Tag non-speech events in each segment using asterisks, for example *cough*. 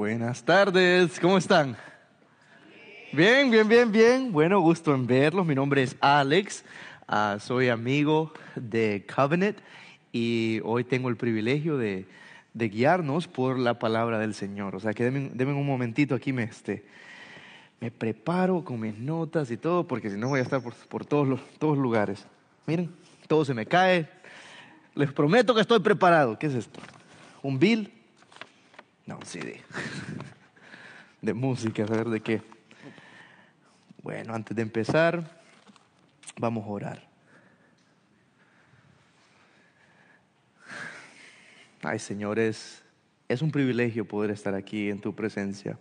Buenas tardes, ¿cómo están? Bien, bien, bien, bien. Bueno, gusto en verlos. Mi nombre es Alex, ah, soy amigo de Covenant y hoy tengo el privilegio de, guiarnos por la palabra del Señor. O sea que denme, un momentito aquí, me, este, me preparo con mis notas y todo, porque si no voy a estar por, todos, los, lugares. Miren, todo se me cae. Les prometo que estoy preparado. ¿Qué es esto? ¿Un bill? No, sí, de, *laughs* de música, a ver de qué. Bueno, antes de empezar, vamos a orar. Ay, señores, es un privilegio poder estar aquí en tu presencia.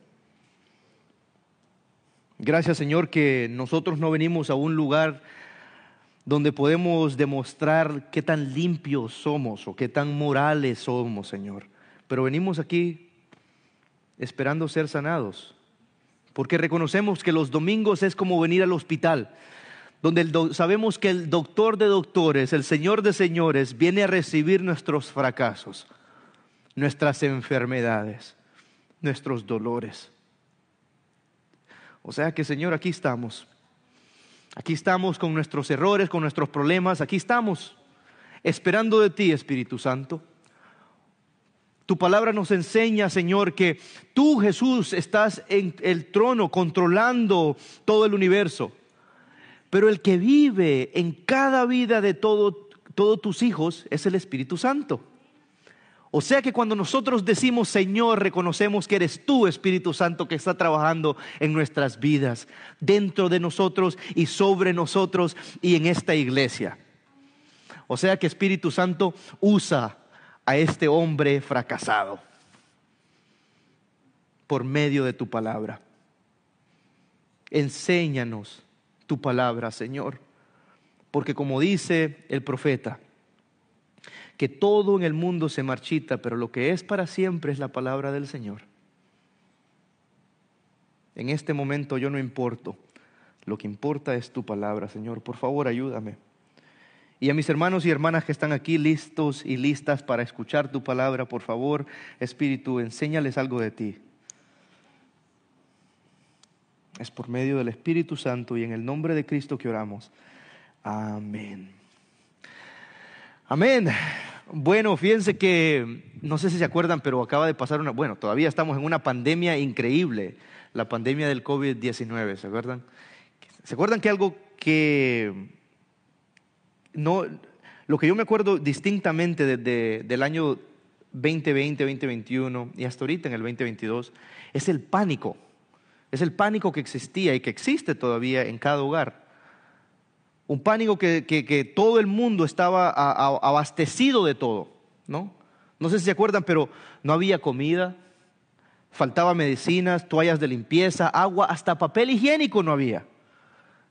Gracias, Señor, que nosotros no venimos a un lugar donde podemos demostrar qué tan limpios somos o qué tan morales somos, Señor. Pero venimos aquí esperando ser sanados. Porque reconocemos que los domingos es como venir al hospital, donde sabemos que el doctor de doctores, el Señor de señores, viene a recibir nuestros fracasos, nuestras enfermedades, nuestros dolores. O sea que Señor, aquí estamos. Aquí estamos con nuestros errores, con nuestros problemas, aquí estamos, esperando de ti, Espíritu Santo. Tu palabra nos enseña, Señor, que tú, Jesús, estás en el trono controlando todo el universo. Pero el que vive en cada vida de todos tus hijos es el Espíritu Santo. O sea que cuando nosotros decimos Señor, reconocemos que eres tú, Espíritu Santo, que está trabajando en nuestras vidas, dentro de nosotros y sobre nosotros y en esta iglesia. O sea que Espíritu Santo usa a este hombre fracasado por medio de tu palabra. Enséñanos tu palabra, Señor, porque como dice el profeta, que todo en el mundo se marchita, pero lo que es para siempre es la palabra del Señor. En este momento yo no importo, lo que importa es tu palabra, Señor. Por favor, ayúdame. Y a mis hermanos y hermanas que están aquí listos y listas para escuchar tu palabra, por favor, Espíritu, enséñales algo de ti. Es por medio del Espíritu Santo y en el nombre de Cristo que oramos. Amén. Amén. Bueno, fíjense que, no sé si se acuerdan, pero acaba de pasar una, bueno, todavía estamos en una pandemia increíble, la pandemia del COVID-19, ¿se acuerdan? ¿Se acuerdan que algo que no, lo que yo me acuerdo distintamente desde del año 2020, 2021 y hasta ahorita en el 2022 es el pánico. Es el pánico que existía y que existe todavía en cada hogar. Un pánico que, todo el mundo estaba abastecido de todo, ¿no? No sé si se acuerdan, pero no había comida, faltaba medicinas, toallas de limpieza, agua, hasta papel higiénico no había.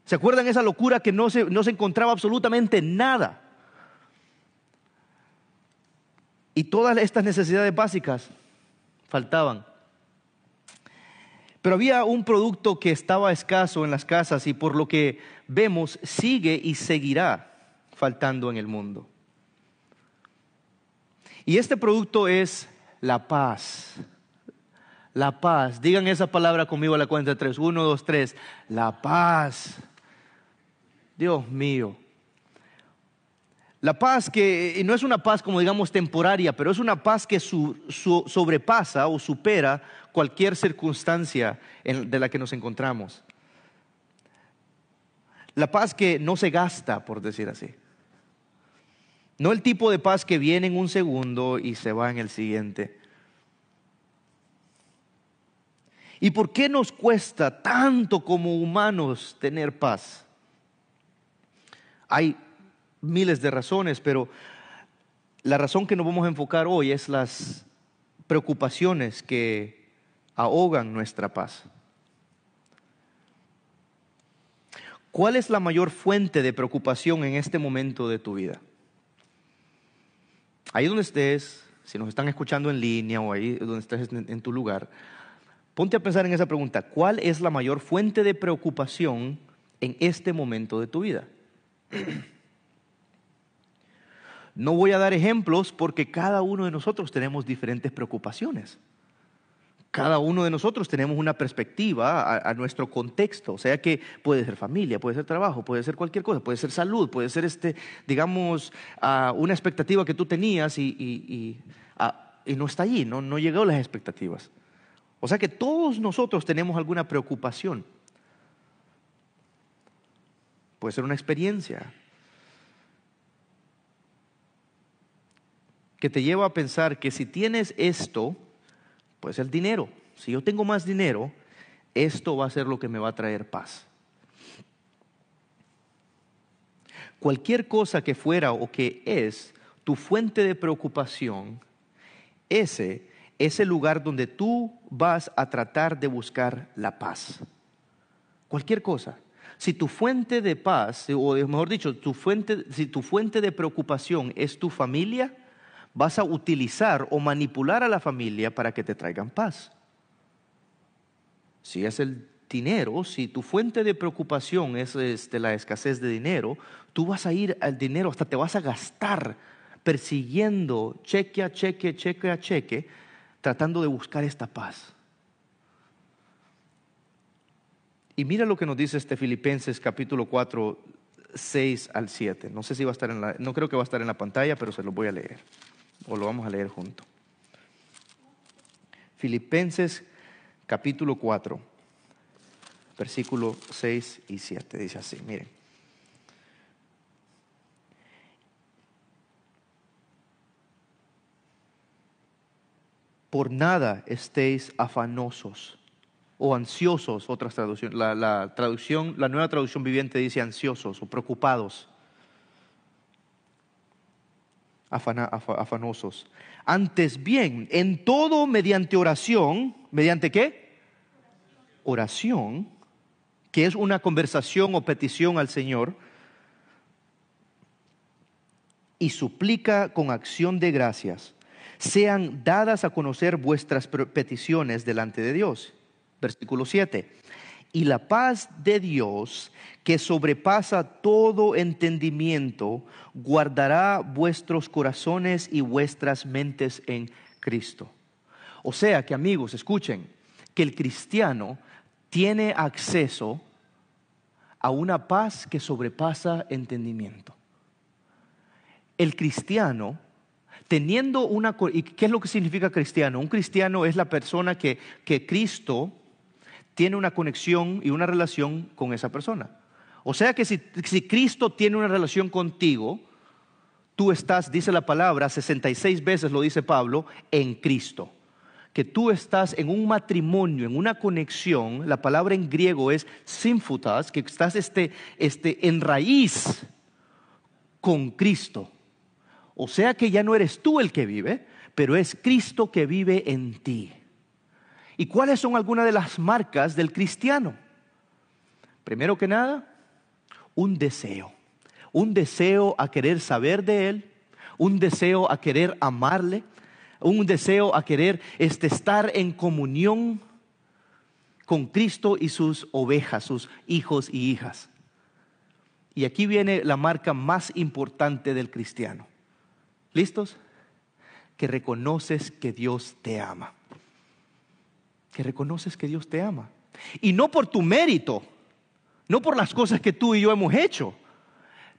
¿Se acuerdan esa locura que no se, no se encontraba absolutamente nada? Y todas estas necesidades básicas faltaban. Pero había un producto que estaba escaso en las casas y por lo que vemos sigue y seguirá faltando en el mundo. Y este producto es la paz. La paz. Digan esa palabra conmigo a la cuenta de tres. Uno, dos, tres. La paz. Dios mío. La paz que no es una paz como digamos temporaria, pero es una paz que sobrepasa o supera cualquier circunstancia de la que nos encontramos. La paz que no se gasta, por decir así. No el tipo de paz que viene en un segundo y se va en el siguiente. ¿Y por qué nos cuesta tanto como humanos tener paz? Hay miles de razones, pero la razón que nos vamos a enfocar hoy es las preocupaciones que ahogan nuestra paz. ¿Cuál es la mayor fuente de preocupación en este momento de tu vida? Ahí donde estés, si nos están escuchando en línea o ahí donde estés en tu lugar, ponte a pensar en esa pregunta. ¿Cuál es la mayor fuente de preocupación en este momento de tu vida? *clears throat* No voy a dar ejemplos porque cada uno de nosotros tenemos diferentes preocupaciones. cada uno de nosotros tenemos una perspectiva a, nuestro contexto, o sea que puede ser familia, puede ser trabajo, puede ser cualquier cosa, puede ser salud, puede ser este, digamos, ah, una expectativa que tú tenías y, ah, no está allí, no, no llegó a las expectativas. O sea que todos nosotros tenemos alguna preocupación. Puede ser una experiencia que te lleva a pensar que si tienes esto, pues el dinero. Si yo tengo más dinero, esto va a ser lo que me va a traer paz. Cualquier cosa que fuera o que es tu fuente de preocupación, ese es el lugar donde tú vas a tratar de buscar la paz. Cualquier cosa. Si tu fuente de paz, o mejor dicho, tu fuente, si tu fuente de preocupación es tu familia, vas a utilizar o manipular a la familia para que te traigan paz. Si es el dinero, si tu fuente de preocupación es este, la escasez de dinero, tú vas a ir al dinero, hasta te vas a gastar persiguiendo cheque a cheque, cheque a cheque, tratando de buscar esta paz. Y mira lo que nos dice este Filipenses capítulo 4, 6 al 7. No sé si va a estar en la, no creo que va a estar en la pantalla, pero se lo voy a leer o lo vamos a leer junto. Filipenses capítulo 4, versículo 6 y 7, dice así, miren. Por nada estéis afanosos o ansiosos, otras traducciones. La, traducción, la nueva traducción viviente dice ansiosos o preocupados afanosos. Antes bien, en todo mediante oración, ¿mediante qué? Oración, que es una conversación o petición al Señor, y suplica con acción de gracias, sean dadas a conocer vuestras peticiones delante de Dios. Versículo 7 y la paz de Dios, que sobrepasa todo entendimiento, guardará vuestros corazones y vuestras mentes en Cristo. O sea que amigos, escuchen, que el cristiano tiene acceso a una paz que sobrepasa entendimiento. El cristiano, teniendo una... ¿Y qué es lo que significa cristiano? Un cristiano es la persona que, que Cristo tiene una conexión y una relación con esa persona. O sea que si, Cristo tiene una relación contigo, tú estás, dice la palabra, 66 veces lo dice Pablo, en Cristo. Que tú estás en un matrimonio, en una conexión, la palabra en griego es sinfutas, que estás este, este, en raíz con Cristo. O sea que ya no eres tú el que vive, pero es Cristo que vive en ti. ¿Y cuáles son algunas de las marcas del cristiano? Primero que nada, un deseo. Un deseo a querer saber de Él, un deseo a querer amarle, un deseo a querer este, estar en comunión con Cristo y sus ovejas, sus hijos y hijas. Y aquí viene la marca más importante del cristiano. ¿Listos? Que reconoces que Dios te ama que reconoces que Dios te ama. Y no por tu mérito, no por las cosas que tú y yo hemos hecho,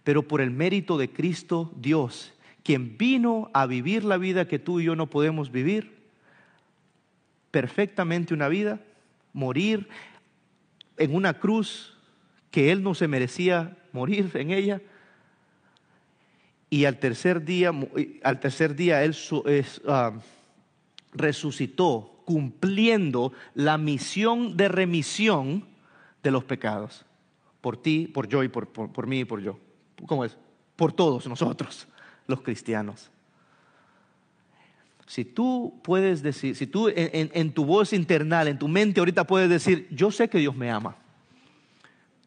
pero por el mérito de Cristo Dios, quien vino a vivir la vida que tú y yo no podemos vivir, perfectamente una vida, morir en una cruz que Él no se merecía morir en ella, y al tercer día, al tercer día Él ah, resucitó cumpliendo la misión de remisión de los pecados. Por ti, por yo y por, por, mí y por yo. ¿Cómo es? Por todos nosotros, los cristianos. Si tú puedes decir, si tú en, tu voz internal, en tu mente ahorita puedes decir, yo sé que Dios me ama.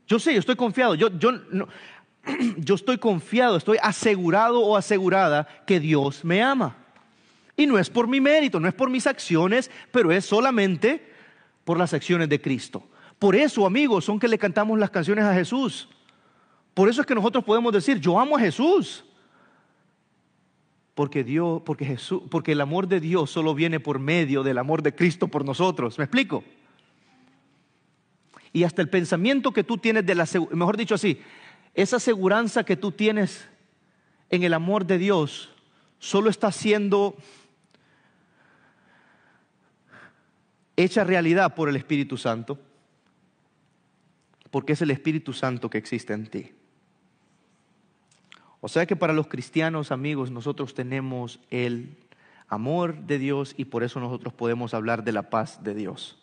Yo sé, yo estoy confiado. Yo, yo, *clears throat* yo estoy confiado, estoy asegurado o asegurada que Dios me ama. Y no es por mi mérito, no es por mis acciones, pero es solamente por las acciones de Cristo. Por eso, amigos, son que le cantamos las canciones a Jesús. Por eso es que nosotros podemos decir, yo amo a Jesús. porque Dios, porque Jesús, porque el amor de Dios solo viene por medio del amor de Cristo por nosotros. ¿Me explico? Y hasta el pensamiento que tú tienes de la, mejor dicho así, esa aseguranza que tú tienes en el amor de Dios solo está siendo hecha realidad por el Espíritu Santo, porque es el Espíritu Santo que existe en ti. O sea que para los cristianos, amigos, nosotros tenemos el amor de Dios y por eso nosotros podemos hablar de la paz de Dios.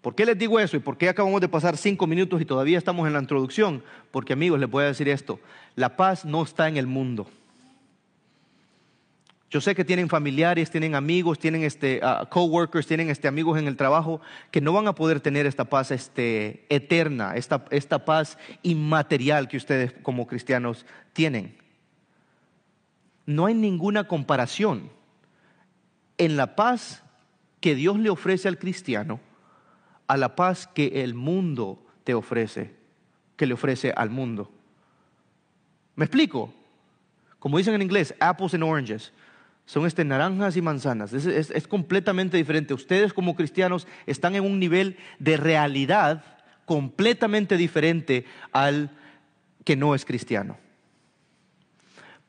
¿Por qué les digo eso y por qué acabamos de pasar cinco minutos y todavía estamos en la introducción? Porque amigos, les voy a decir esto, la paz no está en el mundo. Yo sé que tienen familiares, tienen amigos, tienen este, uh, coworkers, tienen este, amigos en el trabajo que no van a poder tener esta paz este, eterna, esta, esta paz inmaterial que ustedes como cristianos tienen. No hay ninguna comparación en la paz que Dios le ofrece al cristiano a la paz que el mundo te ofrece, que le ofrece al mundo. ¿Me explico? Como dicen en inglés, apples and oranges son este, naranjas y manzanas. Es, completamente diferente. Ustedes como cristianos están en un nivel de realidad completamente diferente al que no es cristiano.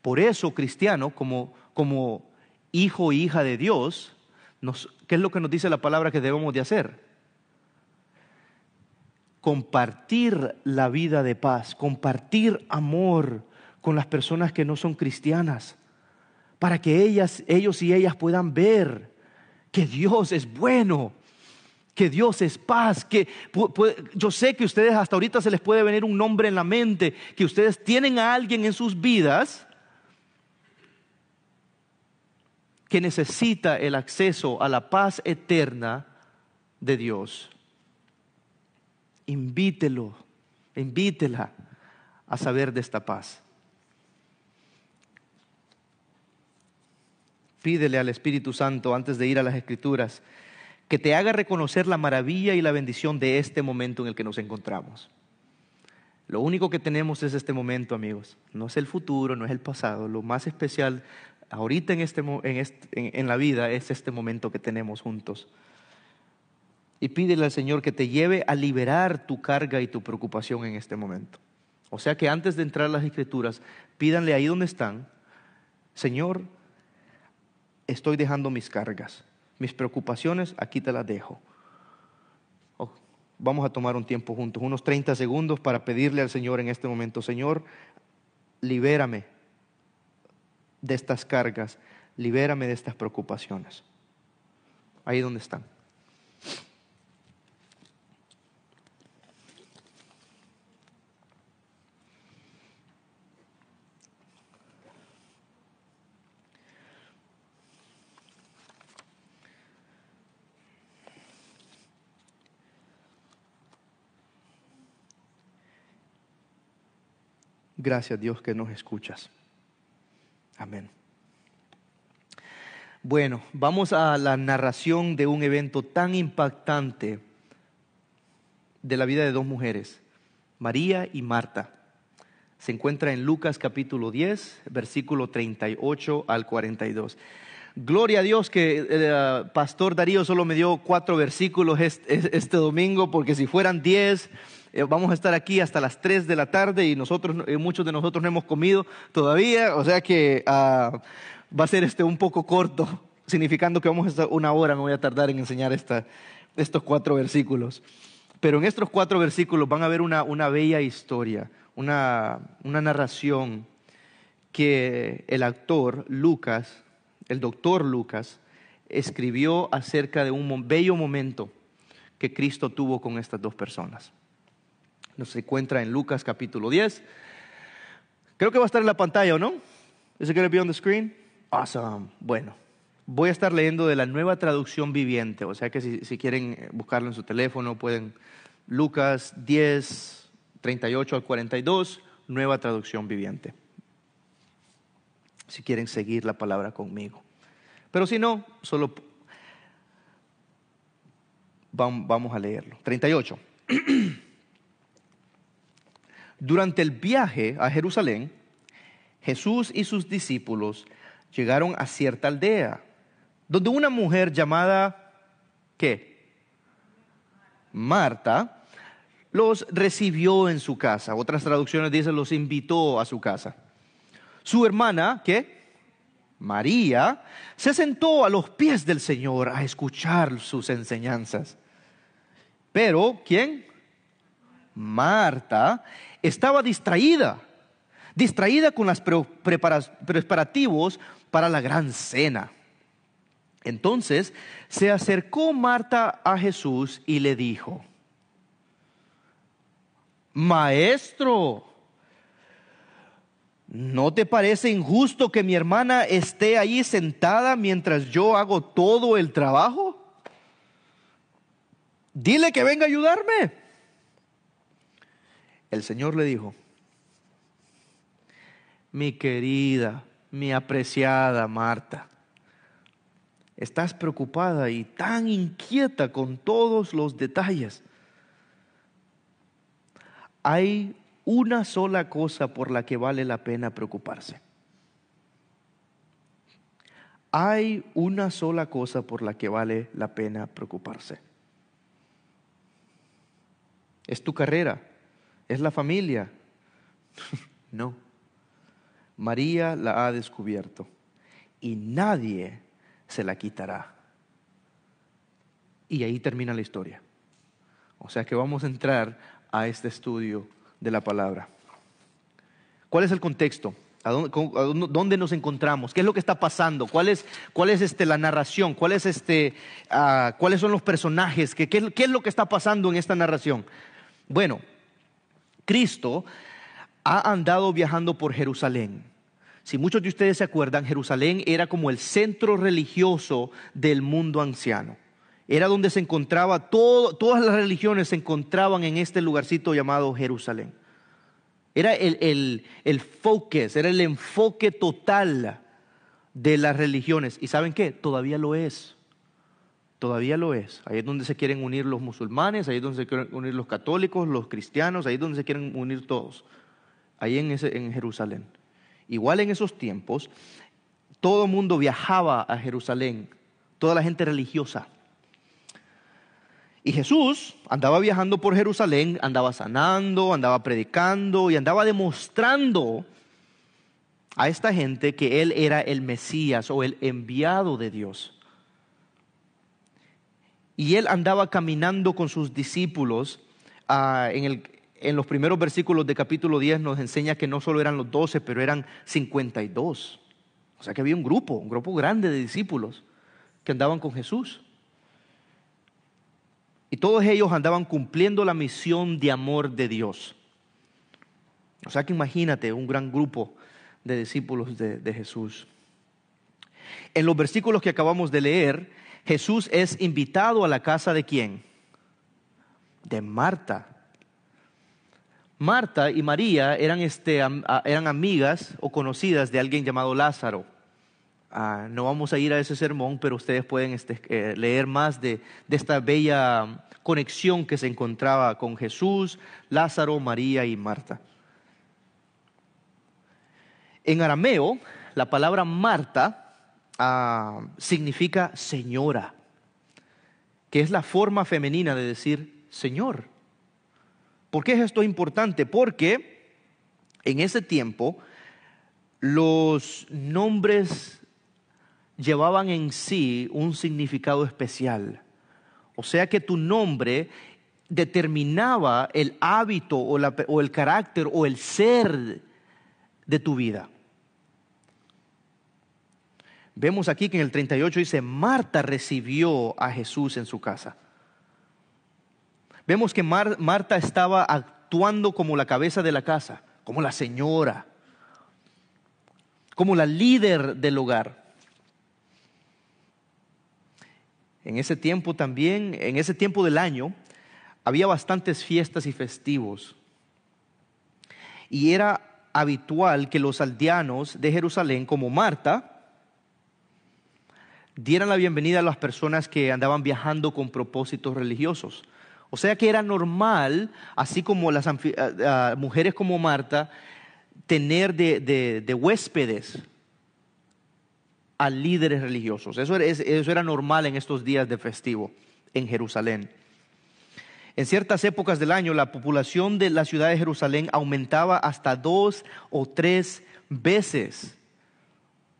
Por eso, cristiano, como, como hijo e hija de Dios, ¿qué es lo que nos dice la palabra que debemos de hacer? Compartir la vida de paz, compartir amor con las personas que no son cristianas para que ellas, ellos y ellas puedan ver que Dios es bueno, que Dios es paz, que yo sé que ustedes hasta ahorita se les puede venir un nombre en la mente, que ustedes tienen a alguien en sus vidas que necesita el acceso a la paz eterna de Dios. Invítelo, invítela a saber de esta paz. Pídele al Espíritu Santo antes de ir a las Escrituras que te haga reconocer la maravilla y la bendición de este momento en el que nos encontramos. Lo único que tenemos es este momento, amigos. No es el futuro, no es el pasado. Lo más especial ahorita en, este, en, la vida es este momento que tenemos juntos. Y pídele al Señor que te lleve a liberar tu carga y tu preocupación en este momento. O sea que antes de entrar a las escrituras, pídanle ahí donde están, Señor, estoy dejando mis cargas, mis preocupaciones, aquí te las dejo. Vamos a tomar un tiempo juntos, unos 30 segundos para pedirle al Señor en este momento, Señor, libérame de estas cargas, libérame de estas preocupaciones. Ahí donde están. Gracias Dios que nos escuchas. Amén. Bueno, vamos a la narración de un evento tan impactante de la vida de dos mujeres, María y Marta. Se encuentra en Lucas capítulo 10, versículo 38 al 42. Gloria a Dios que el eh, pastor Darío solo me dio cuatro versículos este, domingo, porque si fueran diez eh, vamos a estar aquí hasta las 3 de la tarde y nosotros, eh, muchos de nosotros no hemos comido todavía, o sea que ah, va a ser este un poco corto, significando que vamos a estar una hora, me voy a tardar en enseñar estos cuatro versículos. Pero en estos cuatro versículos van a ver una, una bella historia, una, una narración que el actor Lucas, el doctor Lucas, escribió acerca de un bello momento que Cristo tuvo con estas dos personas. Nos encuentra en Lucas capítulo 10. Creo que va a estar en la pantalla, ¿o no? ¿Is it going to be on the screen? Awesome. Bueno, voy a estar leyendo de la nueva traducción viviente, o sea que si, si quieren buscarlo en su teléfono pueden. Lucas 10, 38 al 42, nueva traducción viviente. Si quieren seguir la palabra conmigo. Pero si no, solo vamos a leerlo. 38. *clears throat* Durante el viaje a Jerusalén, Jesús y sus discípulos llegaron a cierta aldea, donde una mujer llamada, ¿qué? Marta, los recibió en su casa. Otras traducciones dicen los invitó a su casa. Su hermana, ¿qué? María, se sentó a los pies del Señor a escuchar sus enseñanzas. Pero, ¿quién? Marta estaba distraída, distraída con los preparativos para la gran cena. Entonces se acercó Marta a Jesús y le dijo, Maestro, ¿no te parece injusto que mi hermana esté ahí sentada mientras yo hago todo el trabajo? Dile que venga a ayudarme. El Señor le dijo, mi querida, mi apreciada Marta, estás preocupada y tan inquieta con todos los detalles. Hay una sola cosa por la que vale la pena preocuparse. Hay una sola cosa por la que vale la pena preocuparse. Es tu carrera, es la familia. *laughs* no. María la ha descubierto y nadie se la quitará. Y ahí termina la historia. O sea que vamos a entrar a este estudio de la palabra. ¿Cuál es el contexto? ¿A dónde, nos encontramos? ¿Qué es lo que está pasando? ¿Cuál es, cuál es este, la narración? ¿Cuál es este, ah, ¿Cuáles son los personajes? ¿Qué, ¿Qué es lo que está pasando en esta narración? Bueno, Cristo ha andado viajando por Jerusalén. Si muchos de ustedes se acuerdan, Jerusalén era como el centro religioso del mundo anciano. Era donde se encontraba, todas las religiones se encontraban en este lugarcito llamado Jerusalén. Era el, el, el focus, era el enfoque total de las religiones. ¿Y saben qué? Todavía lo es. Todavía lo es. Ahí es donde se quieren unir los musulmanes, ahí es donde se quieren unir los católicos, los cristianos, ahí es donde se quieren unir todos. Ahí en, ese, en Jerusalén. Igual en esos tiempos, todo el mundo viajaba a Jerusalén, toda la gente religiosa. Y Jesús andaba viajando por Jerusalén, andaba sanando, andaba predicando y andaba demostrando a esta gente que Él era el Mesías o el enviado de Dios. Y Él andaba caminando con sus discípulos. Ah, en, en los primeros versículos de capítulo 10 nos enseña que no solo eran los 12, pero eran 52. O sea que había un grupo, un grupo grande de discípulos que andaban con Jesús. Y todos ellos andaban cumpliendo la misión de amor de Dios. O sea que imagínate un gran grupo de discípulos de, Jesús. En los versículos que acabamos de leer, Jesús es invitado a la casa de quién? De Marta. Marta y María eran, este, eran amigas o conocidas de alguien llamado Lázaro. Ah, no vamos a ir a ese sermón, pero ustedes pueden este, eh, leer más de, esta bella conexión que se encontraba con Jesús, Lázaro, María y Marta. En arameo, la palabra Marta ah, significa señora, que es la forma femenina de decir Señor. ¿Por qué es esto importante? Porque en ese tiempo los nombres llevaban en sí un significado especial. O sea que tu nombre determinaba el hábito o, el carácter o el ser de tu vida. Vemos aquí que en el 38 dice, Marta recibió a Jesús en su casa. Vemos que Marta estaba actuando como la cabeza de la casa, como la señora, como la líder del hogar. En ese tiempo también, en ese tiempo del año, había bastantes fiestas y festivos. Y era habitual que los aldeanos de Jerusalén, como Marta, dieran la bienvenida a las personas que andaban viajando con propósitos religiosos. O sea que era normal, así como las mujeres como Marta, tener de, de huéspedes a líderes religiosos. Eso era, normal en estos días de festivo en Jerusalén. En ciertas épocas del año la población de la ciudad de Jerusalén aumentaba hasta dos o tres veces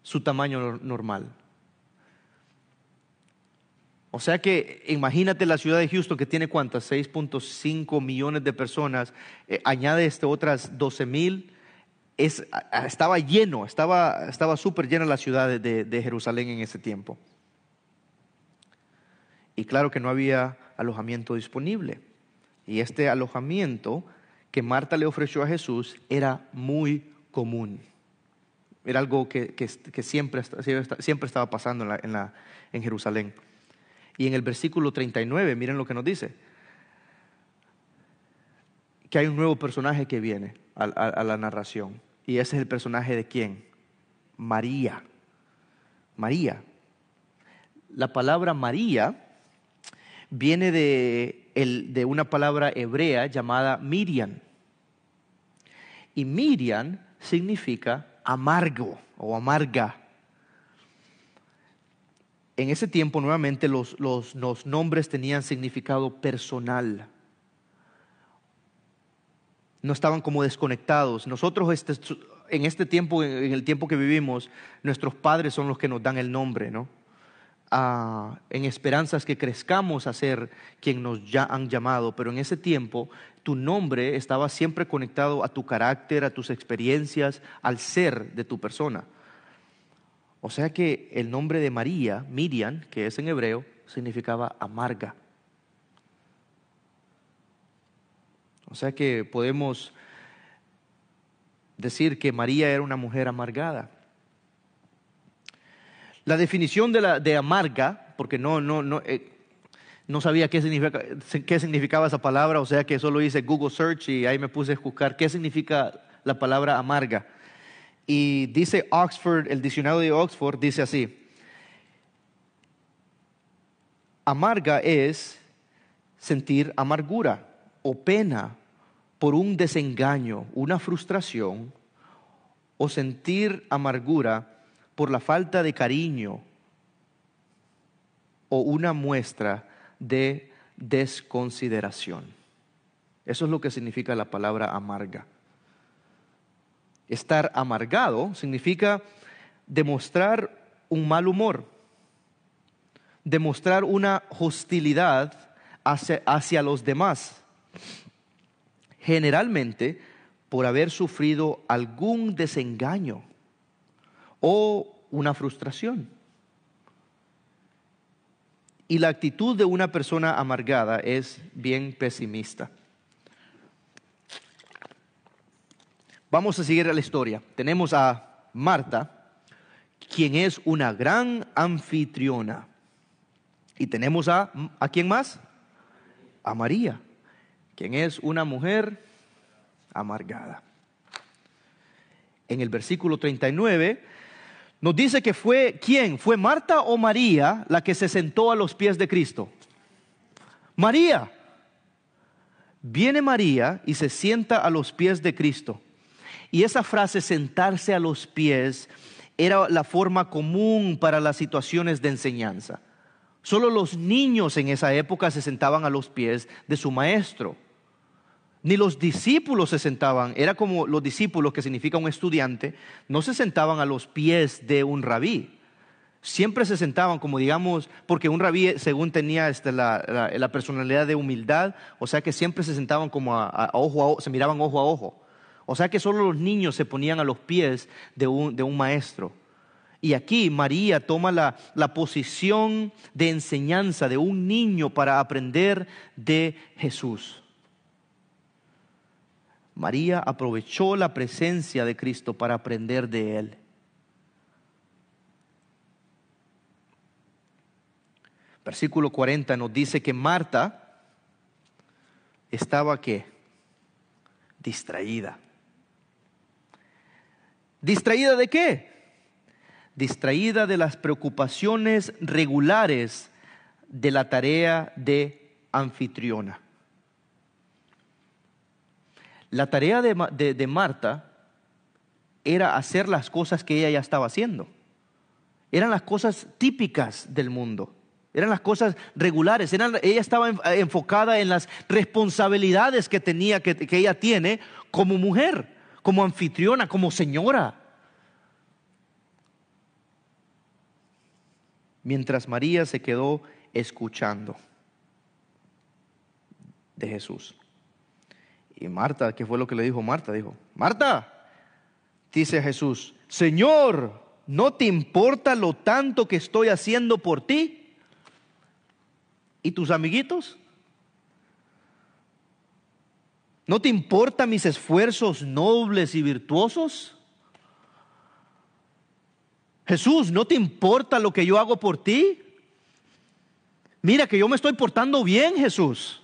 su tamaño normal. O sea que imagínate la ciudad de Houston que tiene cuántas, 6.5 millones de personas, eh, añade este otras 12 mil, estaba lleno, estaba súper llena la ciudad de Jerusalén en ese tiempo. Y claro que no había alojamiento disponible. Y este alojamiento que Marta le ofreció a Jesús era muy común. Era algo que, siempre, siempre, estaba pasando en, la, en, Jerusalén. Y en el versículo 39, miren lo que nos dice. Que hay un nuevo personaje que viene a la narración. Y ese es el personaje de quién? María. María. La palabra María viene de, de una palabra hebrea llamada Miriam. Y Miriam significa amargo o amarga. En ese tiempo nuevamente los, los, nombres tenían significado personal. No estaban como desconectados. Nosotros este, en este tiempo, en el tiempo que vivimos, nuestros padres son los que nos dan el nombre, ¿no? en esperanzas que crezcamos a ser quien nos ya han llamado, pero en ese tiempo tu nombre estaba siempre conectado a tu carácter, a tus experiencias, al ser de tu persona. O sea que el nombre de María, Miriam, que es en hebreo, significaba amarga. O sea que podemos decir que María era una mujer amargada. La definición de, la, de amarga, porque no, no, no, eh, no sabía qué, significa, qué significaba esa palabra, o sea que solo hice Google Search y ahí me puse a buscar qué significa la palabra amarga. Y dice Oxford, el diccionario de Oxford dice así, amarga es sentir amargura o pena por un desengaño, una frustración, o sentir amargura por la falta de cariño o una muestra de desconsideración. Eso es lo que significa la palabra amarga. Estar amargado significa demostrar un mal humor, demostrar una hostilidad hacia, hacia los demás, generalmente por haber sufrido algún desengaño o una frustración. Y la actitud de una persona amargada es bien pesimista. Vamos a seguir la historia. Tenemos a Marta, quien es una gran anfitriona. Y tenemos a, ¿a quién más? A María, quien es una mujer amargada. En el versículo 39 nos dice que fue quién? ¿Fue Marta o María la que se sentó a los pies de Cristo? María. Viene María y se sienta a los pies de Cristo. Y esa frase sentarse a los pies era la forma común para las situaciones de enseñanza. Solo los niños en esa época se sentaban a los pies de su maestro ni los discípulos se sentaban, era como los discípulos, que significa un estudiante, no se sentaban a los pies de un rabí. Siempre se sentaban, como digamos, porque un rabí, según tenía este, la, personalidad de humildad, o sea que siempre se sentaban como a, ojo a ojo, se miraban ojo a ojo. O sea que solo los niños se ponían a los pies de un, de un maestro. Y aquí María toma la, la, posición de enseñanza de un niño para aprender de Jesús. María aprovechó la presencia de Cristo para aprender de Él. Versículo 40 nos dice que Marta estaba qué? Distraída. ¿Distraída de qué? Distraída de las preocupaciones regulares de la tarea de anfitriona. La tarea de, Marta era hacer las cosas que ella ya estaba haciendo. eran las cosas típicas del mundo. Eran las cosas regulares. ella estaba enfocada en las responsabilidades que tenía, que, que ella tiene como mujer, como anfitriona, como señora. Mientras María se quedó escuchando de Jesús. Y Marta, ¿qué fue lo que le dijo Marta? Dijo, Marta, dice Jesús, Señor, ¿no te importa lo tanto que estoy haciendo por ti? ¿Y tus amiguitos? ¿No te importan mis esfuerzos nobles y virtuosos? Jesús, ¿no te importa lo que yo hago por ti? Mira que yo me estoy portando bien, Jesús.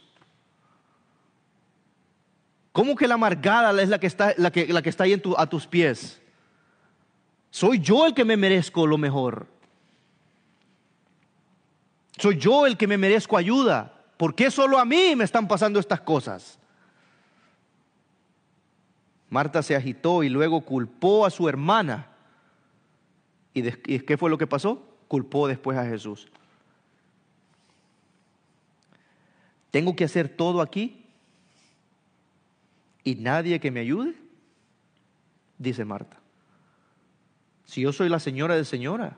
¿Cómo que la amargada es la que está, la que, la que está ahí a tus pies? Soy yo el que me merezco lo mejor. Soy yo el que me merezco ayuda. ¿Por qué solo a mí me están pasando estas cosas? Marta se agitó y luego culpó a su hermana. ¿Y, qué fue lo que pasó? Culpó después a Jesús. ¿Tengo que hacer todo aquí? ¿Y nadie que me ayude? Dice Marta. Si yo soy la señora de señora,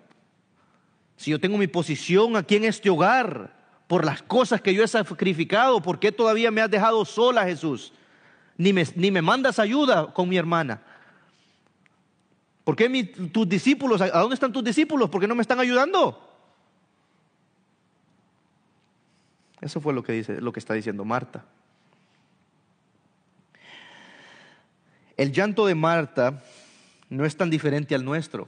si yo tengo mi posición aquí en este hogar, por las cosas que yo he sacrificado, ¿por qué todavía me has dejado sola, Jesús? Ni me, ni me mandas ayuda con mi hermana. ¿Por qué tus discípulos, a dónde están tus discípulos? ¿Por qué no me están ayudando? Eso fue lo que dice, lo que está diciendo Marta. El llanto de Marta no es tan diferente al nuestro.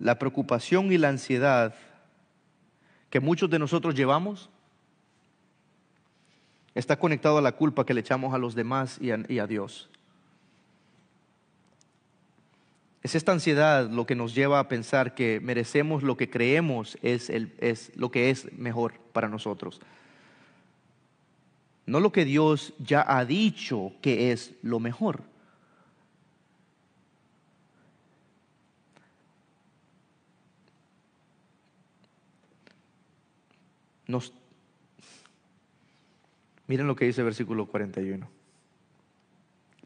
la preocupación y la ansiedad que muchos de nosotros llevamos está conectado a la culpa que le echamos a los demás y a, Dios. Es esta ansiedad lo que nos lleva a pensar que merecemos lo que creemos es, es lo que es mejor para nosotros. No lo que Dios ya ha dicho que es lo mejor. Miren lo que dice el versículo 41.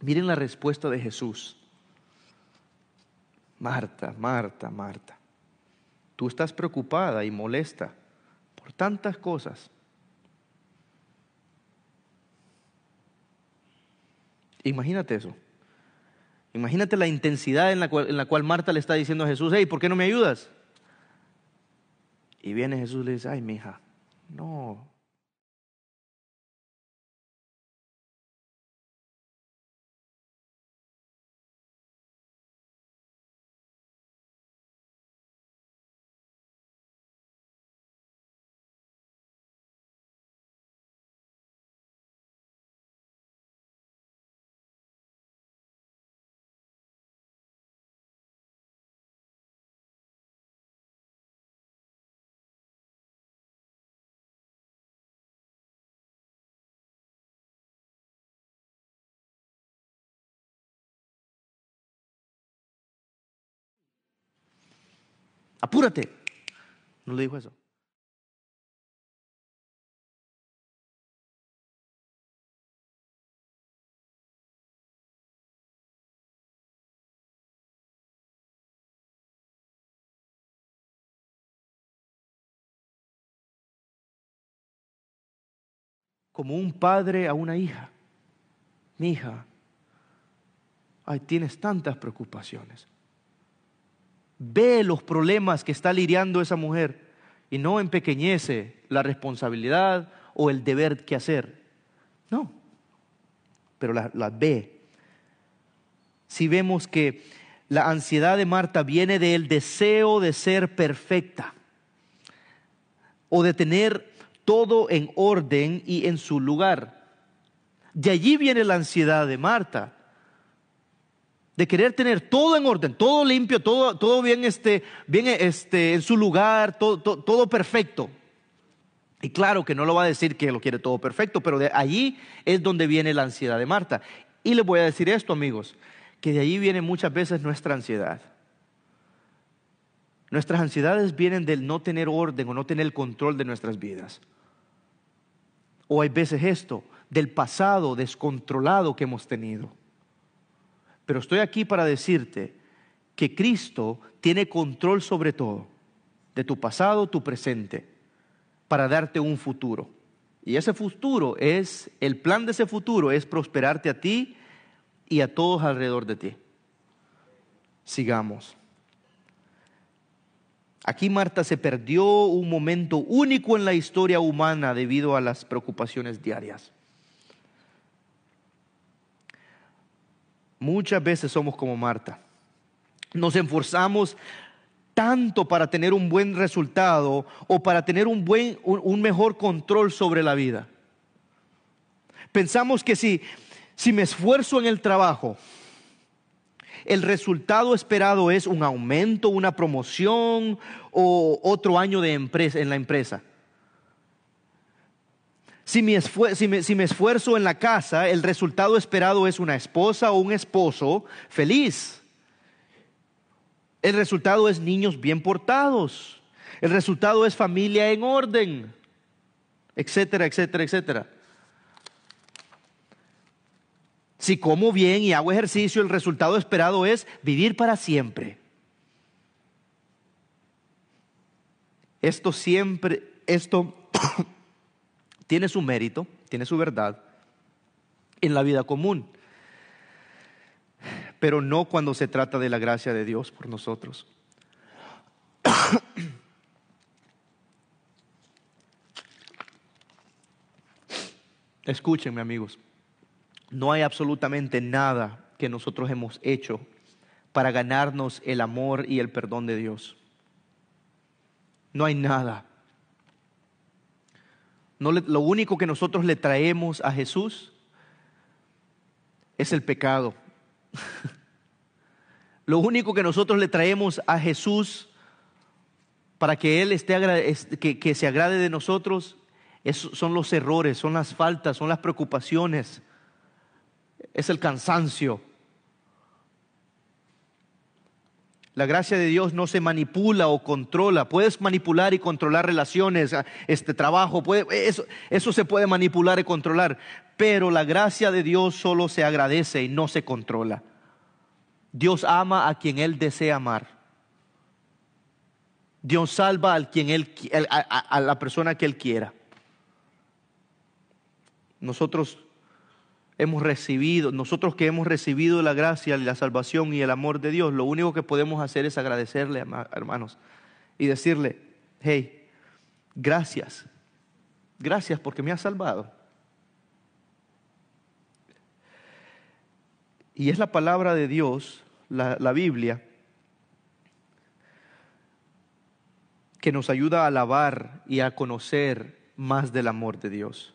Miren la respuesta de Jesús. Marta, Marta, Marta, tú estás preocupada y molesta por tantas cosas. Imagínate eso. Imagínate la intensidad en la, cual, en la cual Marta le está diciendo a Jesús, hey, ¿por qué no me ayudas? Y viene Jesús y le dice, ay, mi hija, no. Apúrate. No le dijo eso. como un padre a una hija. Mi hija, ay, tienes tantas preocupaciones ve los problemas que está lidiando esa mujer y no empequeñece la responsabilidad o el deber que hacer. No, pero las la ve. Si vemos que la ansiedad de Marta viene del deseo de ser perfecta o de tener todo en orden y en su lugar. De allí viene la ansiedad de Marta de querer tener todo en orden, todo limpio, todo, todo bien, este, bien este, en su lugar, todo, todo, perfecto. Y claro que no lo va a decir que lo quiere todo perfecto, pero de allí es donde viene la ansiedad de Marta. Y les voy a decir esto, amigos, que de ahí viene muchas veces nuestra ansiedad. Nuestras ansiedades vienen del no tener orden o no tener control de nuestras vidas. O hay veces esto, del pasado descontrolado que hemos tenido. Pero estoy aquí para decirte que Cristo tiene control sobre todo, de tu pasado, tu presente, para darte un futuro. Y ese futuro es, el plan de ese futuro es prosperarte a ti y a todos alrededor de ti. Sigamos. Aquí Marta se perdió un momento único en la historia humana debido a las preocupaciones diarias. Muchas veces somos como Marta. Nos esforzamos tanto para tener un buen resultado o para tener un, buen, un, mejor control sobre la vida. Pensamos que si, si me esfuerzo en el trabajo, el resultado esperado es un aumento, una promoción o otro año de empresa, en la empresa. Si me, si me esfuerzo en la casa, el resultado esperado es una esposa o un esposo feliz. El resultado es niños bien portados. El resultado es familia en orden, etcétera, etcétera, etcétera. Si como bien y hago ejercicio, el resultado esperado es vivir para siempre. Esto siempre, esto tiene su mérito, tiene su verdad en la vida común pero no cuando se trata de la gracia de Dios por nosotros. *coughs* Escúchenme amigos, no hay absolutamente nada que nosotros hemos hecho para ganarnos el amor y el perdón de Dios. No hay nada. No lo único que nosotros le traemos a Jesús es el pecado. *laughs* Lo único que nosotros le traemos a Jesús para que Él esté que, se agrade de nosotros son los errores, son las faltas, son las preocupaciones, es el cansancio. La gracia de Dios no se manipula o controla. Puedes manipular y controlar relaciones, este trabajo, eso, eso se puede manipular y controlar. Pero la gracia de Dios solo se agradece y no se controla. Dios ama a quien Él desea amar. Dios salva a, quien él, a la persona que Él quiera. Nosotros hemos recibido, nosotros que hemos recibido la gracia, la salvación y el amor de Dios, lo único que podemos hacer es agradecerle, hermanos, y decirle, hey, gracias, gracias porque me has salvado. Y es la palabra de Dios, la, la Biblia, que nos ayuda a alabar y a conocer más del amor de Dios.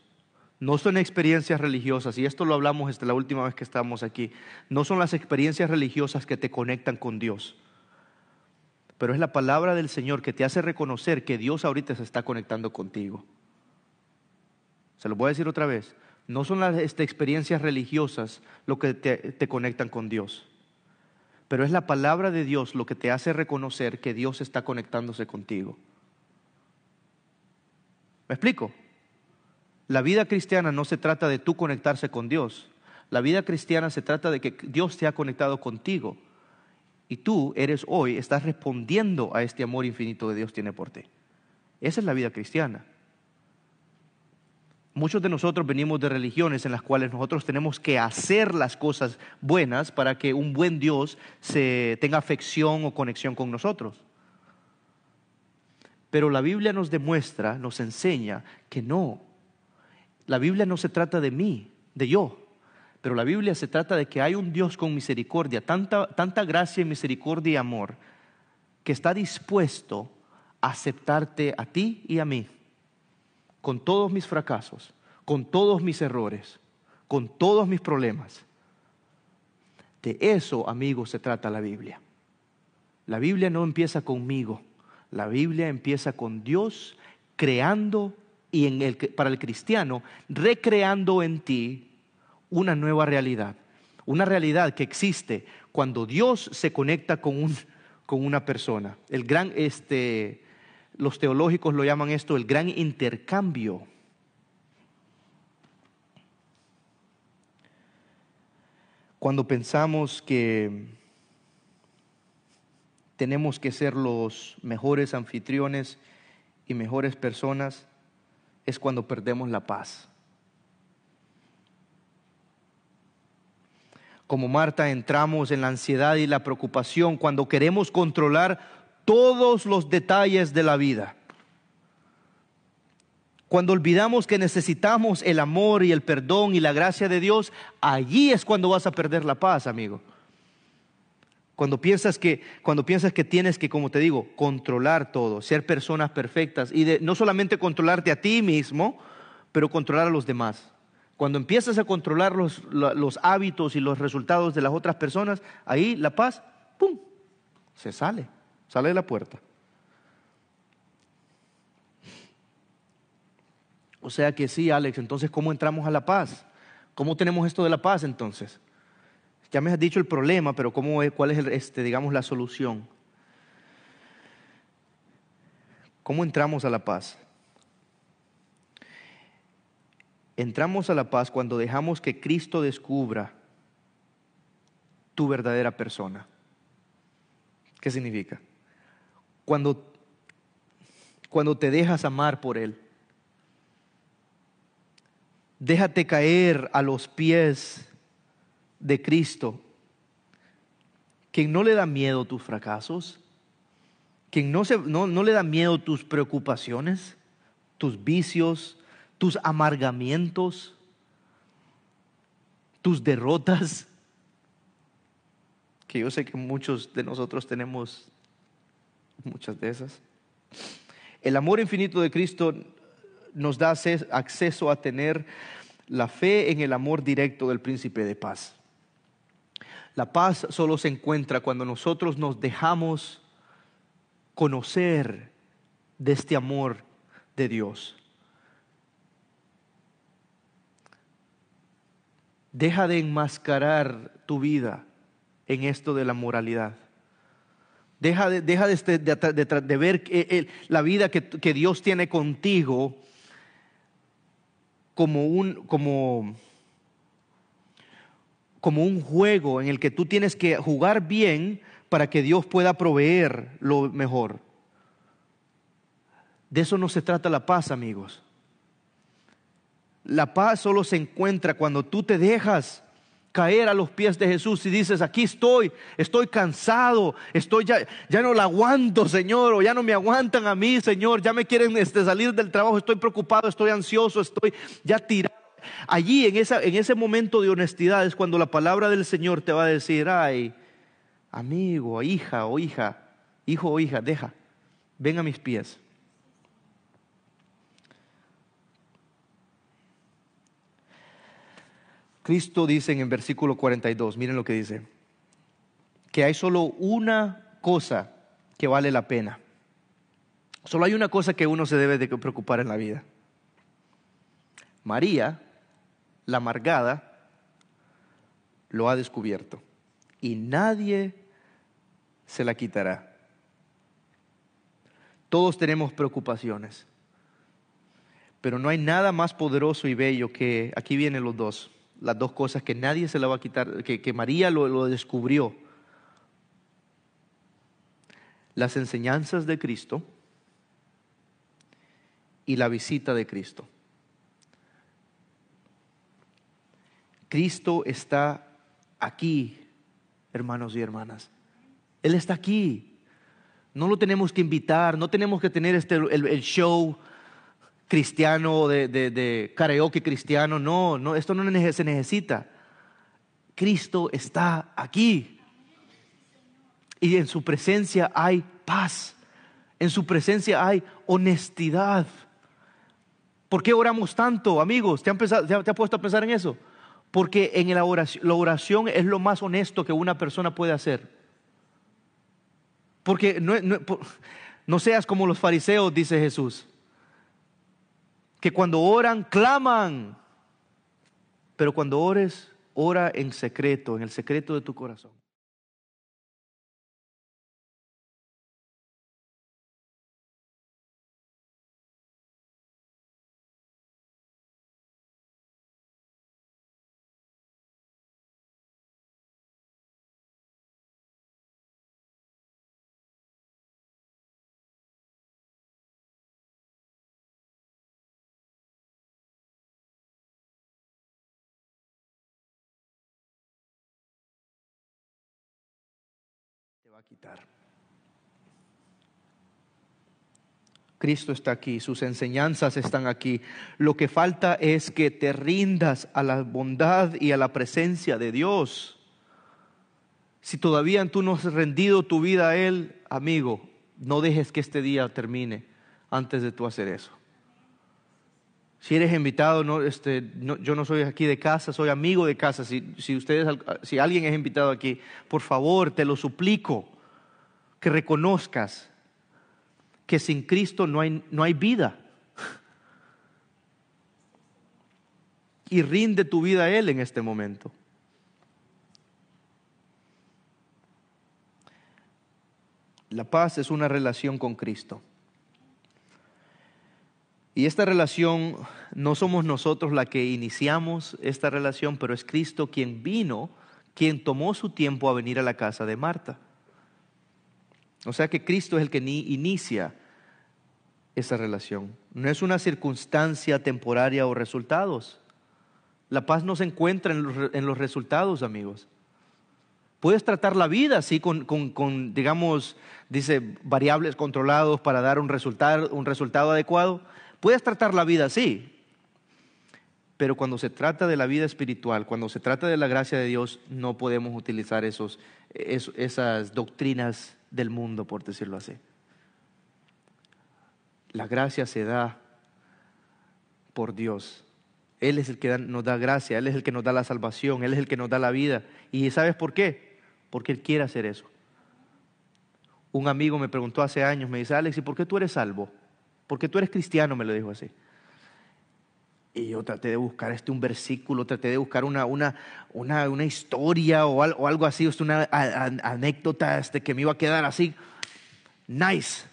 No son experiencias religiosas, y esto lo hablamos desde la última vez que estábamos aquí, no son las experiencias religiosas que te conectan con Dios, pero es la palabra del Señor que te hace reconocer que Dios ahorita se está conectando contigo. Se lo voy a decir otra vez, no son las este, experiencias religiosas lo que te, te conectan con Dios, pero es la palabra de Dios lo que te hace reconocer que Dios está conectándose contigo. ¿Me explico? La vida cristiana no se trata de tú conectarse con Dios. La vida cristiana se trata de que Dios te ha conectado contigo. Y tú eres hoy, estás respondiendo a este amor infinito que Dios tiene por ti. Esa es la vida cristiana. Muchos de nosotros venimos de religiones en las cuales nosotros tenemos que hacer las cosas buenas para que un buen Dios se tenga afección o conexión con nosotros. Pero la Biblia nos demuestra, nos enseña que no, la Biblia no se trata de mí, de yo, pero la Biblia se trata de que hay un Dios con misericordia, tanta, tanta gracia y misericordia y amor, que está dispuesto a aceptarte a ti y a mí, con todos mis fracasos, con todos mis errores, con todos mis problemas. De eso, amigos, se trata la Biblia. La Biblia no empieza conmigo, la Biblia empieza con Dios creando y en el, para el cristiano, recreando en ti una nueva realidad, una realidad que existe cuando Dios se conecta con, un, con una persona. El gran, este, los teológicos lo llaman esto el gran intercambio. Cuando pensamos que tenemos que ser los mejores anfitriones y mejores personas, es cuando perdemos la paz. Como Marta entramos en la ansiedad y la preocupación cuando queremos controlar todos los detalles de la vida. Cuando olvidamos que necesitamos el amor y el perdón y la gracia de Dios, allí es cuando vas a perder la paz, amigo. Cuando piensas que, cuando piensas que tienes que, como te digo, controlar todo, ser personas perfectas y de, no solamente controlarte a ti mismo, pero controlar a los demás. Cuando empiezas a controlar los, los hábitos y los resultados de las otras personas, ahí la paz, ¡pum!, se sale, sale de la puerta. O sea que sí, Alex, entonces ¿cómo entramos a la paz? ¿Cómo tenemos esto de la paz entonces? Ya me has dicho el problema, pero ¿cómo es, ¿cuál es, este, digamos, la solución? ¿Cómo entramos a la paz? Entramos a la paz cuando dejamos que Cristo descubra tu verdadera persona. ¿Qué significa? Cuando, cuando te dejas amar por Él. Déjate caer a los pies de Cristo. Quien no le da miedo tus fracasos, quien no, se, no, no le da miedo tus preocupaciones, tus vicios, tus amargamientos, tus derrotas, que yo sé que muchos de nosotros tenemos muchas de esas. El amor infinito de Cristo nos da acceso a tener la fe en el amor directo del príncipe de paz. La paz solo se encuentra cuando nosotros nos dejamos conocer de este amor de Dios. Deja de enmascarar tu vida en esto de la moralidad. Deja de, deja de, este, ver la vida que, que, Dios tiene contigo como un, como, como un juego en el que tú tienes que jugar bien para que Dios pueda proveer lo mejor. De eso no se trata la paz, amigos. La paz solo se encuentra cuando tú te dejas caer a los pies de Jesús y dices, aquí estoy, estoy cansado, estoy ya, ya no la aguanto, Señor, o ya no me aguantan a mí, Señor, ya me quieren este, salir del trabajo, estoy preocupado, estoy ansioso, estoy ya tirado. Allí, en, esa, en ese momento de honestidad, es cuando la palabra del Señor te va a decir, ay, amigo, hija o hija, hijo o hija, deja, ven a mis pies. Cristo dice en el versículo 42, miren lo que dice, que hay solo una cosa que vale la pena. Solo hay una cosa que uno se debe de preocupar en la vida. María, la amargada, lo ha descubierto y nadie se la quitará. Todos tenemos preocupaciones, pero no hay nada más poderoso y bello que, aquí vienen los dos, las dos cosas que nadie se la va a quitar, que, María lo, lo descubrió. Las enseñanzas de Cristo y la visita de Cristo. Cristo está aquí, hermanos y hermanas. Él está aquí. No lo tenemos que invitar, no tenemos que tener este, el show cristiano, de, de, karaoke cristiano. No, no, esto no se necesita. Cristo está aquí. Y en su presencia hay paz. En su presencia hay honestidad. ¿Por qué oramos tanto, amigos? ¿Te, han puesto a pensar en eso? Porque en la oración, la oración es lo más honesto que una persona puede hacer. Porque no, no seas como los fariseos, dice Jesús que cuando oran claman, pero cuando ores, ora en secreto, en el secreto de tu corazón. Quitar. Cristo está aquí, sus enseñanzas están aquí. Lo que falta es que te rindas a la bondad y a la presencia de Dios. Si todavía tú no has rendido tu vida a Él, amigo, no dejes que este día termine antes de tú hacer eso. Si eres invitado, no, este, yo no soy aquí de casa, soy amigo de casa. Si, si, ustedes, si alguien es invitado aquí, por favor, te lo suplico, que reconozcas que sin Cristo no hay, no hay vida. Y rinde tu vida a Él en este momento. La paz es una relación con Cristo. Y esta relación no somos nosotros la que iniciamos esta relación, pero es Cristo quien vino, quien tomó su tiempo a venir a la casa de Marta. O sea que Cristo es el que inicia esa relación. No es una circunstancia temporaria o resultados. La paz no se encuentra en los, resultados, amigos. Puedes tratar la vida así con, con, digamos, dice, variables controlados para dar un resultado, un resultado adecuado. Puedes tratar la vida así, pero cuando se trata de la vida espiritual, cuando se trata de la gracia de Dios, no podemos utilizar esos, esas doctrinas del mundo, por decirlo así. La gracia se da por Dios. Él es el que nos da gracia, Él es el que nos da la salvación, Él es el que nos da la vida. ¿Y sabes por qué? Porque Él quiere hacer eso. Un amigo me preguntó hace años, me dice, Alex, ¿y por qué tú eres salvo? Porque tú eres cristiano, me lo dijo así. Y yo traté de buscar este un versículo, traté de buscar una, una, una, una historia o, o algo así, una anécdota este, que me iba a quedar así, nice.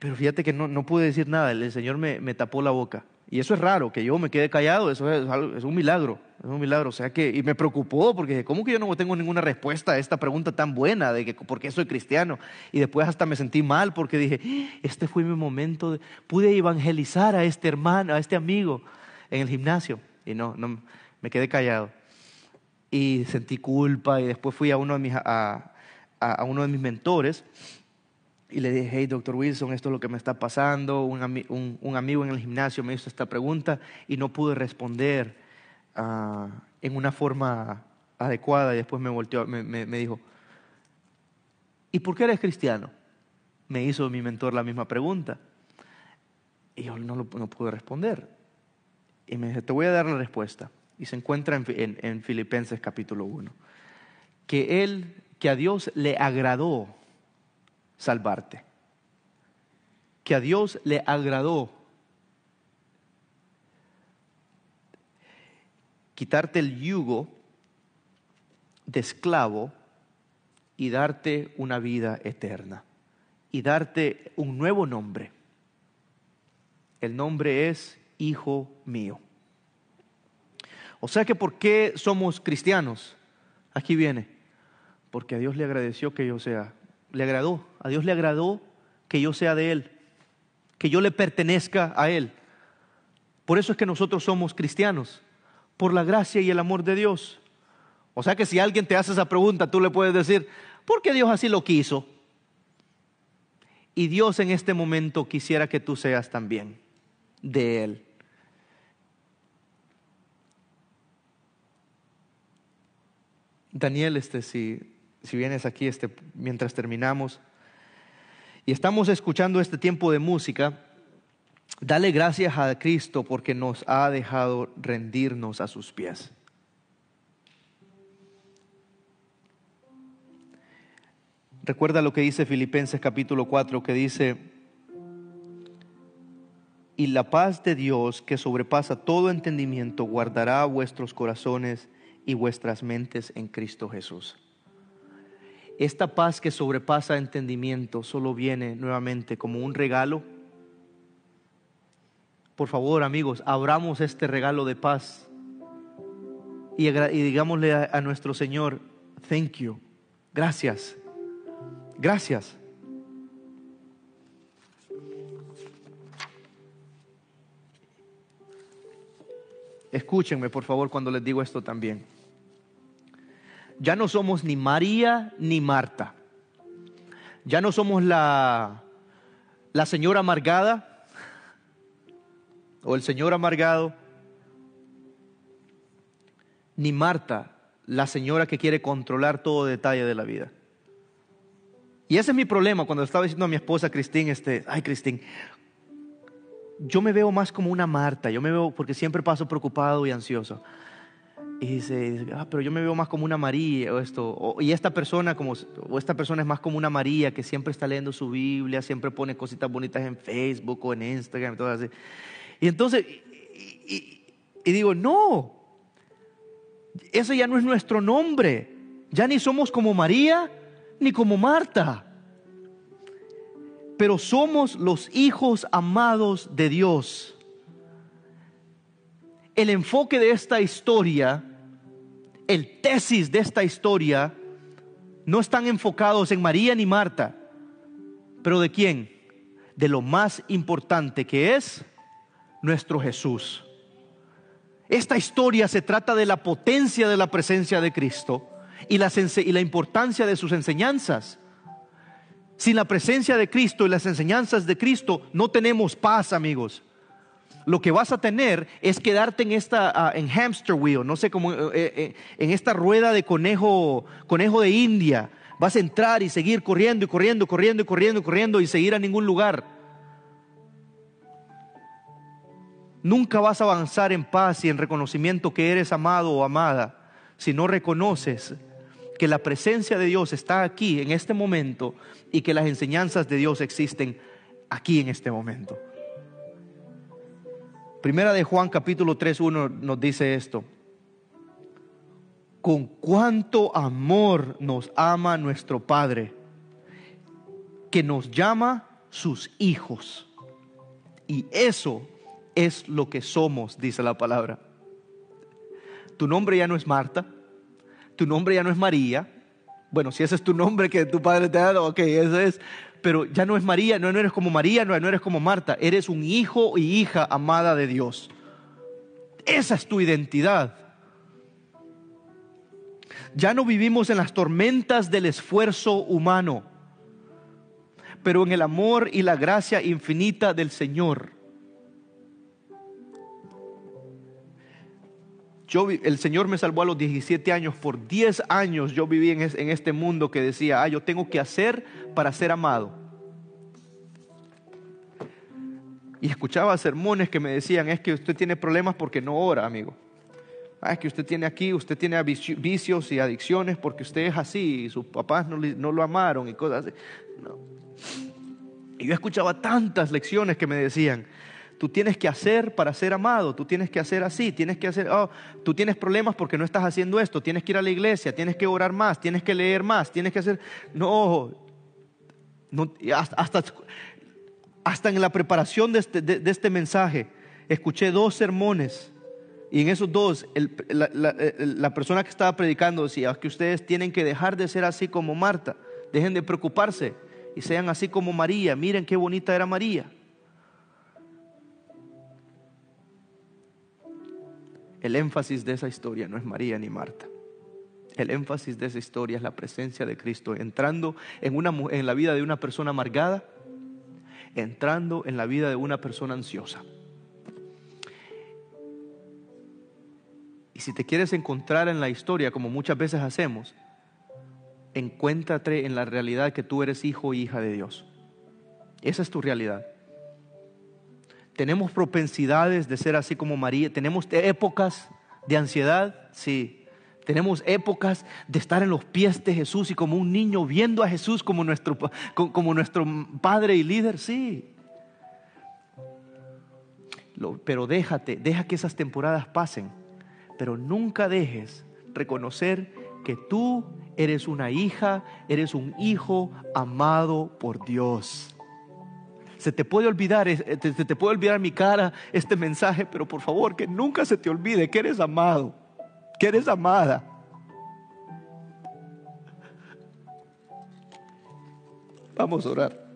Pero fíjate que no, no pude decir nada, el Señor me, me tapó la boca. Y eso es raro, que yo me quede callado, eso es, es, un milagro, es un milagro. O sea que, y me preocupó porque, ¿cómo que yo no tengo ninguna respuesta a esta pregunta tan buena de que por qué soy cristiano? Y después hasta me sentí mal porque dije, este fue mi momento, de, pude evangelizar a este hermano, a este amigo en el gimnasio. Y no, no me quedé callado. Y sentí culpa y después fui a uno de mis, a, a uno de mis mentores y le dije, hey, doctor Wilson, esto es lo que me está pasando. Un, amigo en el gimnasio me hizo esta pregunta y no pude responder ah, en una forma adecuada. Y después me volteó, me, me, dijo, ¿y por qué eres cristiano? Me hizo mi mentor la misma pregunta. Y yo no, no pude responder. Y me dijo, te voy a dar la respuesta. Y se encuentra en, en Filipenses capítulo 1. Que él, que a Dios le agradó salvarte. Que a Dios le agradó quitarte el yugo de esclavo y darte una vida eterna y darte un nuevo nombre. El nombre es Hijo mío. O sea que ¿por qué somos cristianos? Aquí viene. Porque a Dios le agradeció que yo sea le agradó, a Dios le agradó que yo sea de Él, que yo le pertenezca a Él. Por eso es que nosotros somos cristianos, por la gracia y el amor de Dios. O sea que si alguien te hace esa pregunta, tú le puedes decir, ¿por qué Dios así lo quiso? Y Dios en este momento quisiera que tú seas también de Él. Daniel, este sí si vienes aquí este, mientras terminamos y estamos escuchando este tiempo de música, dale gracias a Cristo porque nos ha dejado rendirnos a sus pies. Recuerda lo que dice Filipenses capítulo 4, que dice, y la paz de Dios que sobrepasa todo entendimiento guardará vuestros corazones y vuestras mentes en Cristo Jesús. Esta paz que sobrepasa entendimiento solo viene nuevamente como un regalo. Por favor, amigos, abramos este regalo de paz y, digámosle a, a nuestro Señor, thank you, gracias, gracias. Escúchenme, por favor, cuando les digo esto también. Ya no somos ni María ni Marta. Ya no somos la, la señora amargada o el señor amargado, ni Marta, la señora que quiere controlar todo detalle de la vida. Y ese es mi problema cuando estaba diciendo a mi esposa Cristín, este, ay Cristín, yo me veo más como una Marta, yo me veo porque siempre paso preocupado y ansioso. Y dice, ah, pero yo me veo más como una María o esto. y esta persona, como, o esta persona es más como una María que siempre está leyendo su Biblia, siempre pone cositas bonitas en Facebook o en Instagram y todo así. Y entonces, y, y digo, no, eso ya no es nuestro nombre. Ya ni somos como María ni como Marta pero somos los hijos amados de Dios. El enfoque de esta historia, el tesis de esta historia, no están enfocados en María ni Marta, pero ¿de quién? De lo más importante que es nuestro Jesús. Esta historia se trata de la potencia de la presencia de Cristo y la, y la importancia de sus enseñanzas. Sin la presencia de Cristo y las enseñanzas de Cristo no tenemos paz, amigos. Lo que vas a tener es quedarte en esta ah, en hamster wheel, no sé cómo eh, eh, en esta rueda de conejo conejo de India. Vas a entrar y seguir corriendo y corriendo, corriendo y corriendo y corriendo y seguir a ningún lugar. Nunca vas a avanzar en paz y en reconocimiento que eres amado o amada si no reconoces que la presencia de Dios está aquí en este momento y que las enseñanzas de Dios existen aquí en este momento. Primera de Juan capítulo 3, 1 nos dice esto. Con cuánto amor nos ama nuestro Padre, que nos llama sus hijos. Y eso es lo que somos, dice la palabra. Tu nombre ya no es Marta, tu nombre ya no es María. Bueno, si ese es tu nombre que tu padre te ha dado, ok, eso es. Pero ya no es María, no, eres como María, no, no eres como Marta. Eres un hijo y hija amada de Dios. Esa es tu identidad. Ya no vivimos en las tormentas del esfuerzo humano, pero en el amor y la gracia infinita del Señor. El Señor me salvó a los 17 años, por 10 años yo viví en, este mundo que decía, ah, yo tengo que hacer para ser amado. Y escuchaba sermones que me decían, es que usted tiene problemas porque no ora, amigo. Ah, es que usted tiene aquí, usted tiene vicios y adicciones porque usted es así y sus papás no, no lo amaron y cosas así. Y yo escuchaba tantas lecciones que me decían, Tú tienes que hacer para ser amado, tú tienes que hacer así, tienes que hacer, oh, tú tienes problemas porque no estás haciendo esto, tienes que ir a la iglesia, tienes que orar más, tienes que leer más, tienes que hacer, no, no hasta, hasta en la preparación de este, de, este mensaje, escuché dos sermones y en esos dos, la, la, persona que estaba predicando decía que ustedes tienen que dejar de ser así como Marta, dejen de preocuparse y sean así como María. Miren qué bonita era María. El énfasis de esa historia no es María ni Marta. El énfasis de esa historia es la presencia de Cristo entrando en, una, en la vida de una persona amargada, entrando en la vida de una persona ansiosa. Y si te quieres encontrar en la historia, como muchas veces hacemos, encuéntrate en la realidad que tú eres hijo e hija de Dios. Esa es tu realidad. Tenemos propensidades de ser así como María. Tenemos épocas de ansiedad, sí. Tenemos épocas de estar en los pies de Jesús y como un niño viendo a Jesús como nuestro, como nuestro Padre y líder, sí. pero déjate, deja que esas temporadas pasen, pero nunca dejes reconocer que tú eres una hija, eres un hijo amado por Dios. Se te puede olvidar, se te puede olvidar mi cara este mensaje, pero por favor que nunca se te olvide que eres amado, que eres amada. Vamos a orar.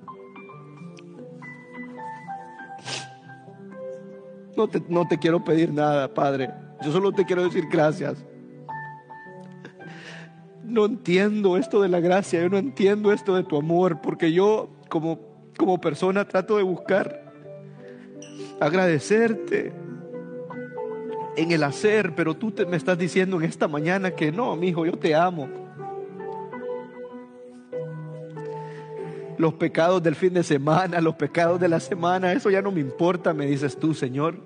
No te, no te quiero pedir nada, Padre. Yo solo te quiero decir gracias. No entiendo esto de la gracia, yo no entiendo esto de tu amor, porque yo como, como persona trato de buscar agradecerte en el hacer, pero tú te, me estás diciendo en esta mañana que no, mi hijo, yo te amo. Los pecados del fin de semana, los pecados de la semana, eso ya no me importa, me dices tú, Señor.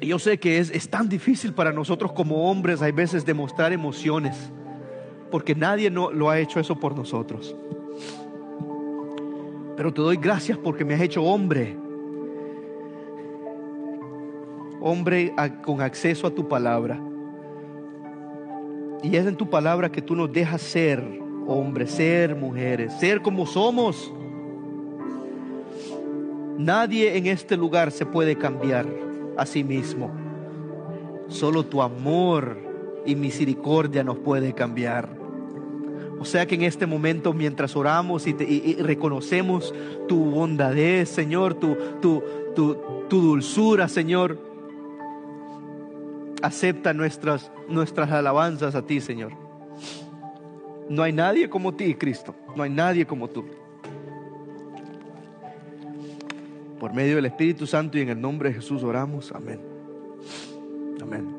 Yo sé que es, es tan difícil para nosotros como hombres, hay veces, demostrar emociones, porque nadie no, lo ha hecho eso por nosotros. Pero te doy gracias porque me has hecho hombre, hombre con acceso a tu palabra. Y es en tu palabra que tú nos dejas ser hombres, ser mujeres, ser como somos. Nadie en este lugar se puede cambiar a sí mismo. Solo tu amor y misericordia nos puede cambiar. O sea que en este momento, mientras oramos y, reconocemos tu bondadez, Señor, tu, tu, tu, tu, dulzura, Señor, acepta nuestras, nuestras alabanzas a ti, Señor. No hay nadie como ti, Cristo. No hay nadie como tú. Por medio del Espíritu Santo y en el nombre de Jesús oramos. Amén. Amén.